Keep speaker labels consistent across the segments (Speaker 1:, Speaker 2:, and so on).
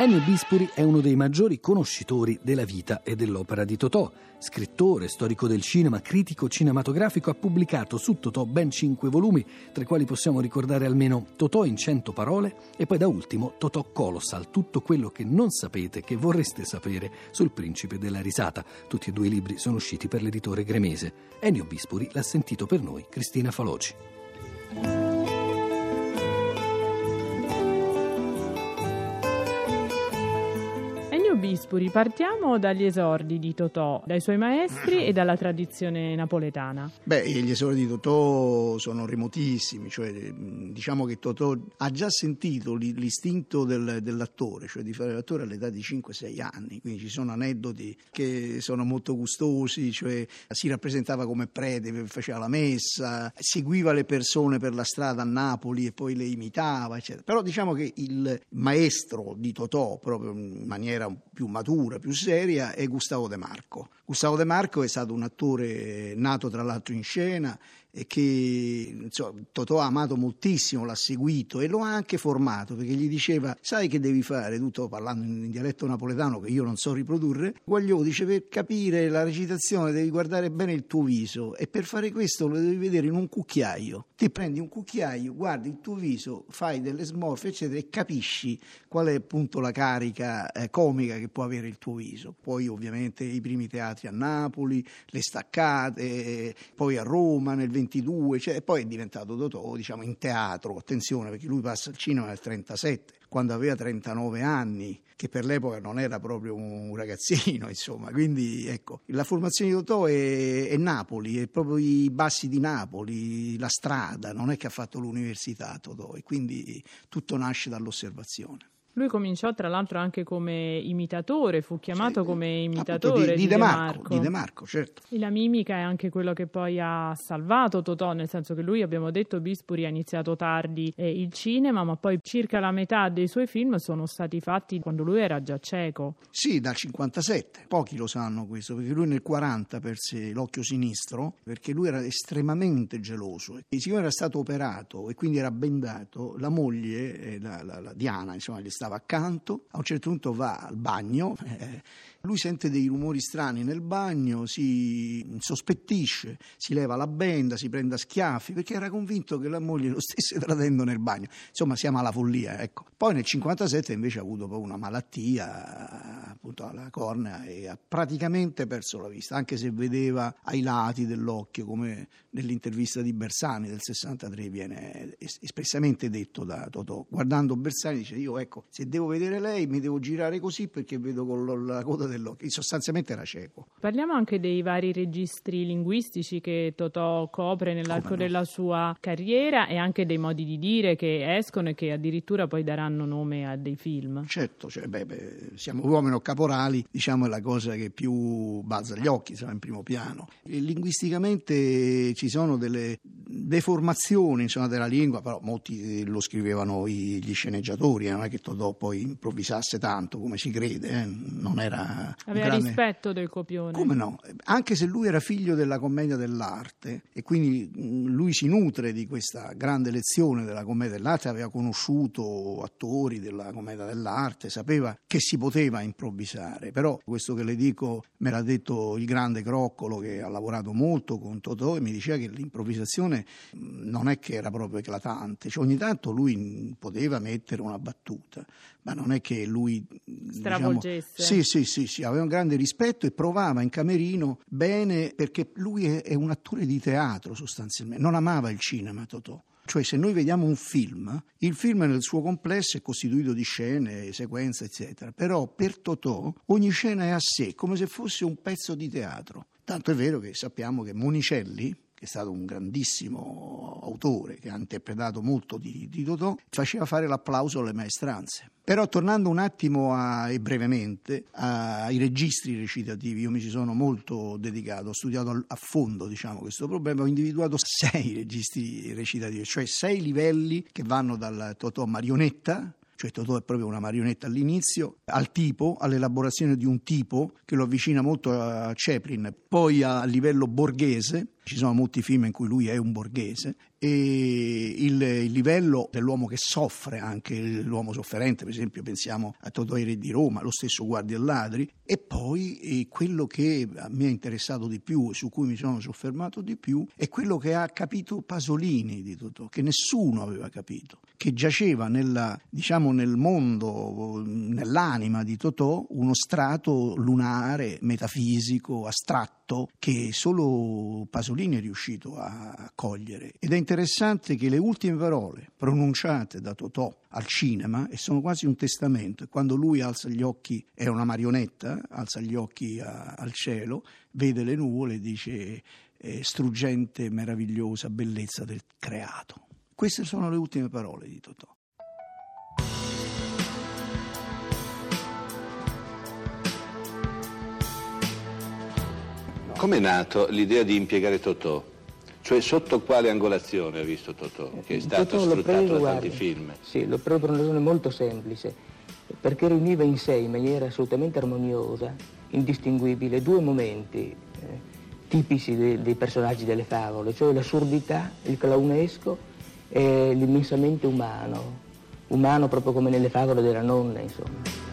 Speaker 1: Ennio Bispuri è uno dei maggiori conoscitori della vita e dell'opera di Totò. Scrittore, storico del cinema, critico cinematografico, ha pubblicato su Totò ben cinque volumi, tra i quali possiamo ricordare almeno Totò in cento parole e poi da ultimo Totò Colossal, tutto quello che non sapete, che vorreste sapere sul principe della risata. Tutti e due i libri sono usciti per l'editore gremese. Ennio Bispuri l'ha sentito per noi Cristina Faloci.
Speaker 2: Bispuri, partiamo dagli esordi di Totò, dai suoi maestri e dalla tradizione napoletana.
Speaker 3: Beh, gli esordi di Totò sono remotissimi, cioè, diciamo che Totò ha già sentito l'istinto del, dell'attore, cioè di fare l'attore all'età di 5-6 anni, quindi ci sono aneddoti che sono molto gustosi, cioè si rappresentava come prete, faceva la messa, seguiva le persone per la strada a Napoli e poi le imitava, eccetera. Però diciamo che il maestro di Totò, proprio in maniera più matura, più seria, è Gustavo De Marco. Gustavo De Marco è stato un attore nato tra l'altro in scena e che insomma, Totò ha amato moltissimo, l'ha seguito e lo ha anche formato perché gli diceva sai che devi fare, tutto parlando in dialetto napoletano che io non so riprodurre, Guagliò dice per capire la recitazione devi guardare bene il tuo viso e per fare questo lo devi vedere in un cucchiaio, ti prendi un cucchiaio, guardi il tuo viso, fai delle smorfie eccetera e capisci qual è appunto la carica eh, comica che può avere il tuo viso. Poi ovviamente i primi teatri a Napoli, le staccate, poi a Roma nel 22, cioè, e poi è diventato Totò diciamo, in teatro, attenzione perché lui passa al cinema nel 37, quando aveva 39 anni, che per l'epoca non era proprio un ragazzino, insomma. Quindi ecco, la formazione di Totò è, è Napoli, è proprio i bassi di Napoli, la strada, non è che ha fatto l'università Totò e quindi tutto nasce dall'osservazione.
Speaker 2: Lui cominciò tra l'altro anche come imitatore, fu chiamato sì, come imitatore
Speaker 3: di, di, De Marco, di, De Marco, certo.
Speaker 2: E la mimica è anche quello che poi ha salvato Totò, nel senso che lui, abbiamo detto, Bispuri ha iniziato tardi eh, il cinema, ma poi circa la metà dei suoi film sono stati fatti quando lui era già cieco.
Speaker 3: Sì, dal 57. Pochi lo sanno questo, perché lui nel 40 perse l'occhio sinistro, perché lui era estremamente geloso. E siccome era stato operato e quindi era bendato, la moglie, eh, la, la, la Diana, insomma, gli stava accanto, a un certo punto va al bagno, eh, lui sente dei rumori strani nel bagno, si sospettisce, si leva la benda, si prende a schiaffi perché era convinto che la moglie lo stesse tradendo nel bagno. Insomma, siamo alla follia, ecco. Poi nel 57 invece ha avuto poi una malattia appunto alla cornea e ha praticamente perso la vista, anche se vedeva ai lati dell'occhio, come nell'intervista di Bersani del 63 viene espressamente detto da Totò. Guardando Bersani dice io ecco, se devo vedere lei mi devo girare così perché vedo con la coda dell'occhio, sostanzialmente era cieco.
Speaker 2: Parliamo anche dei vari registri linguistici che Totò copre nell'arco no? della sua carriera e anche dei modi di dire che escono e che addirittura poi daranno nome a dei film.
Speaker 3: Certo, cioè, beh, beh, siamo uomini o caporali, diciamo è la cosa che più balza agli occhi, siamo in primo piano. E linguisticamente ci sono delle deformazioni insomma, della lingua, però molti lo scrivevano gli sceneggiatori, non è che Totò poi improvvisasse tanto come si crede, eh? non era...
Speaker 2: Aveva grande... rispetto del copione.
Speaker 3: Come no? Anche se lui era figlio della commedia dell'arte e quindi lui si nutre di questa grande lezione della commedia dell'arte, aveva conosciuto attori della commedia dell'arte, sapeva che si poteva improvvisare, però questo che le dico me l'ha detto il grande Croccolo che ha lavorato molto con Totò e mi diceva che l'improvvisazione non è che era proprio eclatante, cioè ogni tanto lui poteva mettere una battuta, ma non è che lui
Speaker 2: diciamo,
Speaker 3: sì, sì, sì, sì, aveva un grande rispetto e provava in camerino bene perché lui è, è un attore di teatro sostanzialmente, non amava il cinema Totò. Cioè se noi vediamo un film, il film nel suo complesso è costituito di scene, sequenze, eccetera, però per Totò ogni scena è a sé, come se fosse un pezzo di teatro. Tanto è vero che sappiamo che Monicelli, che è stato un grandissimo autore, che ha interpretato molto di, di Totò, faceva fare l'applauso alle maestranze. Però tornando un attimo a, e brevemente ai registri recitativi, io mi ci sono molto dedicato, ho studiato a fondo diciamo, questo problema, ho individuato sei registri recitativi, cioè sei livelli che vanno dal Totò marionetta, cioè Totò è proprio una marionetta all'inizio, al tipo, all'elaborazione di un tipo che lo avvicina molto a Chaplin, poi a livello borghese, ci sono molti film in cui lui è un borghese e il, il, livello dell'uomo che soffre, anche l'uomo sofferente, per esempio pensiamo a Totò Re di Roma, lo stesso Guardi e Ladri, e poi e quello che me ha interessato di più, su cui mi sono soffermato di più, è quello che ha capito Pasolini di Totò, che nessuno aveva capito, che giaceva nella, diciamo, nel mondo, nell'anima di Totò, uno strato lunare, metafisico, astratto, che solo Pasolini è riuscito a cogliere. Ed è interessante che le ultime parole pronunciate da Totò al cinema, e sono quasi un testamento, quando lui alza gli occhi, è una marionetta, alza gli occhi a, al cielo, vede le nuvole e dice eh, struggente, meravigliosa bellezza del creato. Queste sono le ultime parole di Totò.
Speaker 4: Come è nato l'idea di impiegare Totò? Cioè sotto quale angolazione ha visto Totò, che è stato Totò sfruttato preso, da tanti film?
Speaker 5: Sì, l'ho preso per una ragione molto semplice, perché riuniva in sé in maniera assolutamente armoniosa, indistinguibile, due momenti eh, tipici dei, dei personaggi delle favole, cioè l'assurdità, il clownesco e l'immensamente umano, umano proprio come nelle favole della nonna, insomma.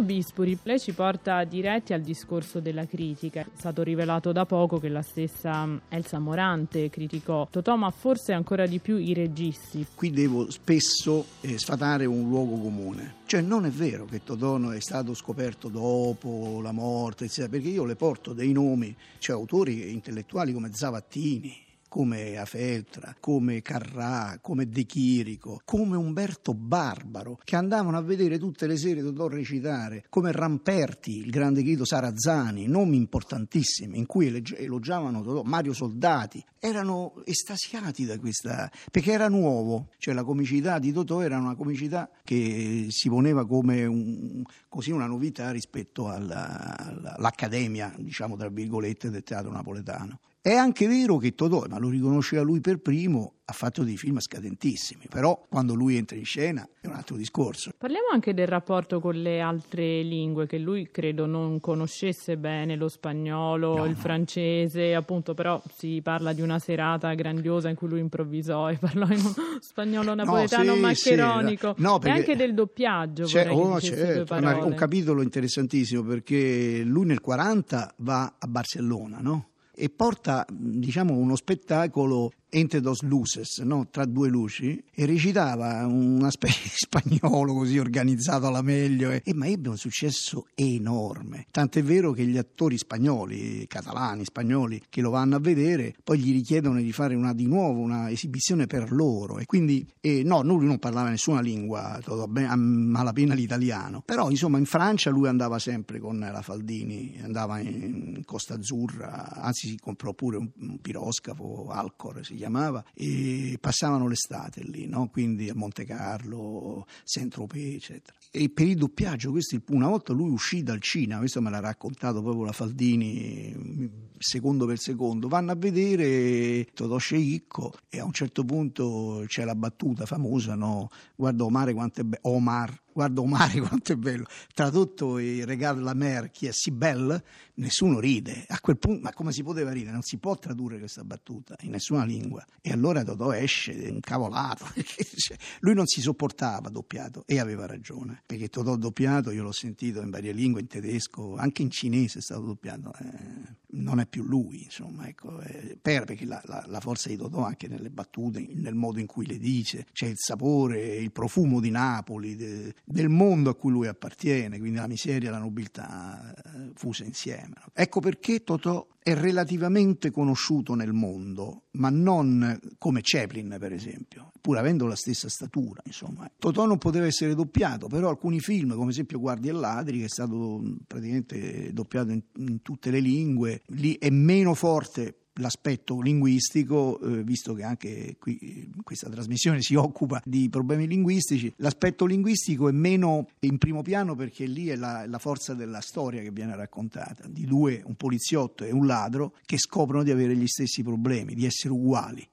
Speaker 2: Ennio Bispuri, lei ci porta diretti al discorso della critica. È stato rivelato da poco che la stessa Elsa Morante criticò Totò, ma forse ancora di più i registi.
Speaker 3: Qui devo spesso eh, sfatare un luogo comune. Cioè non è vero che Totò è stato scoperto dopo la morte, perché io le porto dei nomi, cioè autori intellettuali come Zavattini, come Afeltra, come Carrà, come De Chirico, come Umberto Barbaro, che andavano a vedere tutte le serie Totò recitare, come Ramperti, il grande Guido Sarazzani, nomi importantissimi in cui elogiavano Totò, Mario Soldati, erano estasiati da questa, perché era nuovo, cioè la comicità di Totò era una comicità che si poneva come un, così una novità rispetto alla, all'accademia, diciamo tra virgolette, del teatro napoletano. È anche vero che Totò, ma lo riconosceva lui per primo, ha fatto dei film scadentissimi, però quando lui entra in scena è un altro discorso.
Speaker 2: Parliamo anche del rapporto con le altre lingue, che lui credo non conoscesse bene, lo spagnolo, no, il no. francese, appunto, però si parla di una serata grandiosa in cui lui improvvisò e parlò in spagnolo napoletano no, sì, maccheronico sì, no, e anche del doppiaggio.
Speaker 3: C'è, oh, certo, un capitolo interessantissimo perché lui nel 40 va a Barcellona, no? E porta diciamo, uno spettacolo Entre dos luces, no? tra due luci, e recitava una specie di spagnolo così organizzato alla meglio, e, e ma ebbe un successo enorme. Tant'è vero che gli attori spagnoli, catalani, spagnoli, che lo vanno a vedere, poi gli richiedono di fare una, di nuovo una esibizione per loro. E quindi, eh, no, lui non parlava nessuna lingua, a malapena l'italiano, però insomma in Francia lui andava sempre con la Faldini, andava in Costa Azzurra, anzi si comprò pure un, un piroscafo, Alcor, si chiamava, e passavano l'estate lì, no? quindi a Monte Carlo, Saint-Tropez, eccetera. E per il doppiaggio, questo una volta lui uscì dal cinema, questo me l'ha raccontato proprio la Faldini, secondo per secondo, vanno a vedere Totò Sceicco e a un certo punto c'è la battuta famosa, no? guarda Omar quanto è bello, Omar guarda Omari quanto è bello, tradotto il regalo la mer, chi è si belle, nessuno ride. A quel punto, ma come si poteva ridere? Non si può tradurre questa battuta in nessuna lingua. E allora Totò esce incavolato. Lui non si sopportava doppiato e aveva ragione, perché Totò doppiato io l'ho sentito in varie lingue, in tedesco, anche in cinese è stato doppiato. Eh, non è più lui, insomma, ecco, eh, per, perché la, la, la, forza di Totò anche nelle battute, nel modo in cui le dice, c'è il sapore, il profumo di Napoli, de, del mondo a cui lui appartiene, quindi la miseria e la nobiltà eh, fuse insieme. Ecco perché Totò è relativamente conosciuto nel mondo, ma non come Chaplin, per esempio, pur avendo la stessa statura. Insomma. Totò non poteva essere doppiato, però alcuni film, come esempio Guardi e Ladri, che è stato praticamente doppiato in, in tutte le lingue, lì è meno forte l'aspetto linguistico, eh, visto che anche qui questa trasmissione si occupa di problemi linguistici, l'aspetto linguistico è meno in primo piano perché lì è la, la, forza della storia che viene raccontata, di due, un poliziotto e un ladro, che scoprono di avere gli stessi problemi, di essere uguali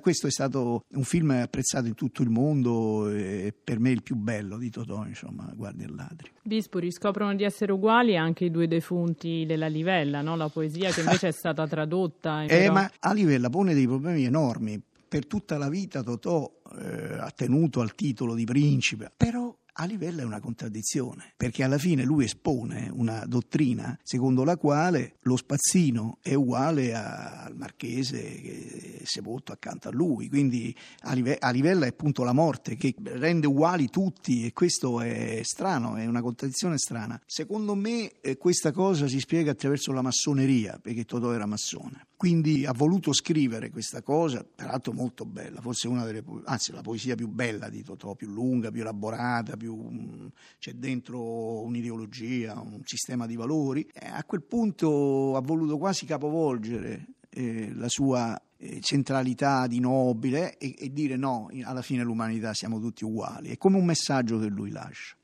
Speaker 3: questo è stato un film apprezzato in tutto il mondo e per me il più bello di Totò, insomma, Guardi e Ladri.
Speaker 2: Bispuri scoprono di essere uguali anche i due defunti della Livella, no? la poesia che invece è stata tradotta.
Speaker 3: Eh, però... ma a Livella pone dei problemi enormi. Per tutta la vita Totò eh, ha tenuto al titolo di principe, però a livello è una contraddizione, perché alla fine lui espone una dottrina secondo la quale lo spazzino è uguale a, al marchese che è sepolto accanto a lui, quindi a, live, a livello è appunto la morte che rende uguali tutti e questo è strano, è una contraddizione strana. Secondo me eh, questa cosa si spiega attraverso la massoneria, perché Totò era massone. Quindi ha voluto scrivere questa cosa, peraltro molto bella, forse una delle, anzi la poesia più bella di Totò, più lunga, più elaborata, più c'è dentro un'ideologia, un sistema di valori. A quel punto ha voluto quasi capovolgere eh, la sua eh, centralità di nobile e, e dire no, alla fine l'umanità siamo tutti uguali. È come un messaggio che lui lascia.